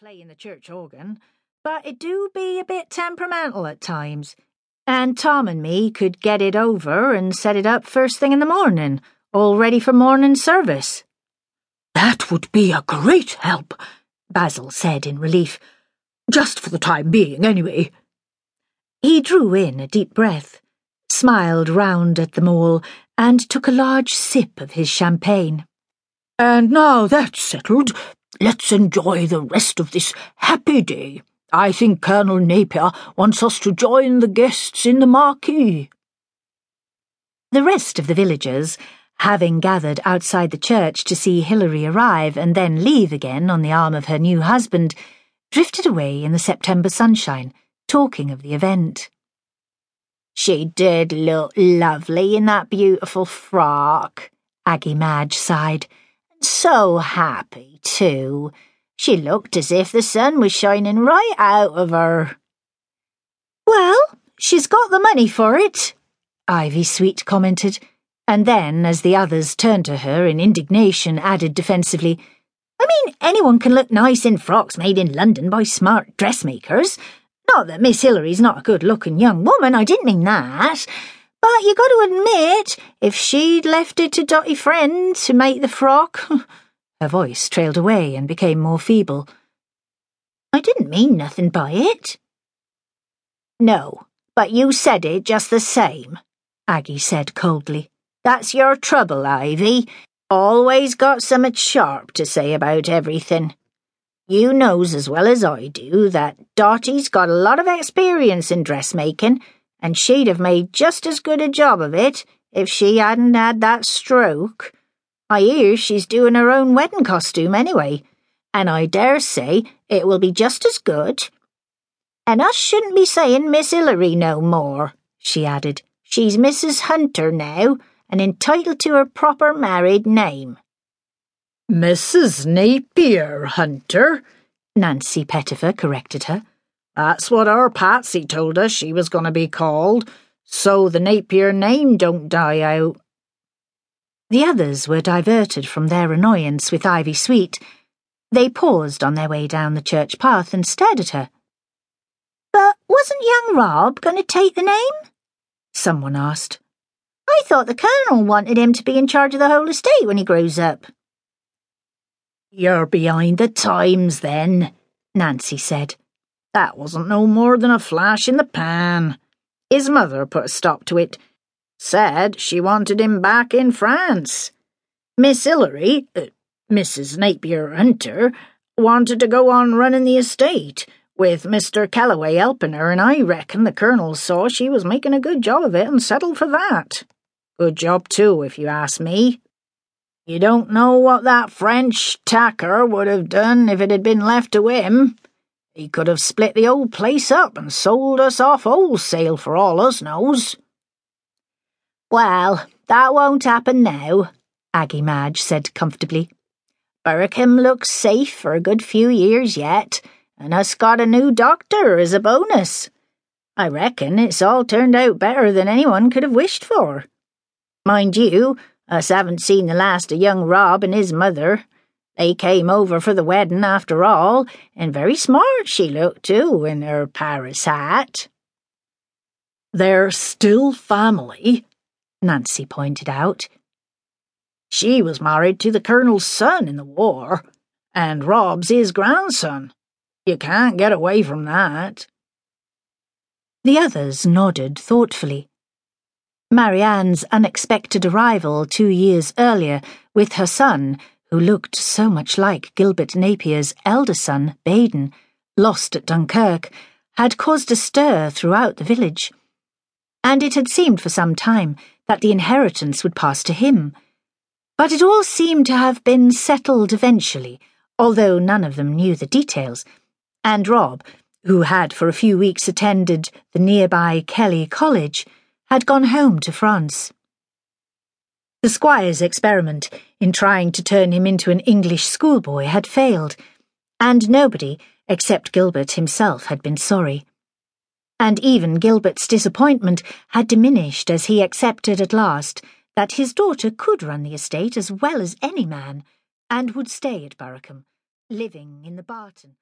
playing the church organ, but it do be a bit temperamental at times. And Tom and me could get it over and set it up first thing in the morning, all ready for morning service. That would be a great help, Basil said in relief. Just for the time being, anyway. He drew in a deep breath, smiled round at them all, and took a large sip of his champagne. And now that's settled, let's enjoy the rest of this happy day. I think Colonel Napier wants us to join the guests in the marquee. The rest of the villagers, having gathered outside the church to see Hilary arrive and then leave again on the arm of her new husband, drifted away in the September sunshine, talking of the event. She did look lovely in that beautiful frock, Aggie Madge sighed. So happy, too. She looked as if the sun was shining right out of her. Well, she's got the money for it, Ivy Sweet commented, and then, as the others turned to her in indignation, added defensively, I mean, anyone can look nice in frocks made in London by smart dressmakers. Not that Miss Hilary's not a good looking young woman, I didn't mean that. But you got to admit, if she'd left it to Dottie Friend to make the frock. Her voice trailed away and became more feeble. I didn't mean nothing by it. No, but you said it just the same, Aggie said coldly. That's your trouble, Ivy. Always got summat sharp to say about everything. You knows as well as I do that Dottie's got a lot of experience in dressmaking and she'd have made just as good a job of it if she hadn't had that stroke. I hear she's doing her own wedding costume anyway, and I dare say it will be just as good. And us shouldn't be saying Miss Hilary no more, she added. She's Mrs. Hunter now, and entitled to her proper married name. Mrs. Napier Hunter, Nancy Pettifer corrected her. That's what our Patsy told us she was going to be called, so the Napier name don't die out. The others were diverted from their annoyance with Ivy Sweet. They paused on their way down the church path and stared at her. But wasn't young Rob going to take the name? Someone asked. I thought the Colonel wanted him to be in charge of the whole estate when he grows up. You're behind the times, then, Nancy said. That wasn't no more than a flash in the pan. His mother put a stop to it. Said she wanted him back in France. Miss Hilary, uh, Mrs. Napier Hunter, wanted to go on running the estate, with Mr. Calloway helping her, and I reckon the Colonel saw she was making a good job of it and settled for that. Good job, too, if you ask me. You don't know what that French tacker would have done if it had been left to him. He could have split the old place up and sold us off wholesale for all us knows. Well, that won't happen now, Aggie Madge said comfortably. Burracombe looks safe for a good few years yet, and us got a new doctor as a bonus. I reckon it's all turned out better than anyone could have wished for. Mind you, us haven't seen the last of young Rob and his mother, they came over for the wedding after all, and very smart she looked too in her Paris hat. They're still family, Nancy pointed out. She was married to the Colonel's son in the war, and Rob's his grandson. You can't get away from that. The others nodded thoughtfully. Marianne's unexpected arrival two years earlier with her son who looked so much like Gilbert Napier's elder son, Baden, lost at Dunkirk, had caused a stir throughout the village. And it had seemed for some time that the inheritance would pass to him. But it all seemed to have been settled eventually, although none of them knew the details. And Rob, who had for a few weeks attended the nearby Kelly College, had gone home to France. The squire's experiment in trying to turn him into an English schoolboy had failed, and nobody, except Gilbert himself, had been sorry. And even Gilbert's disappointment had diminished as he accepted at last that his daughter could run the estate as well as any man, and would stay at Burracombe, living in the Barton.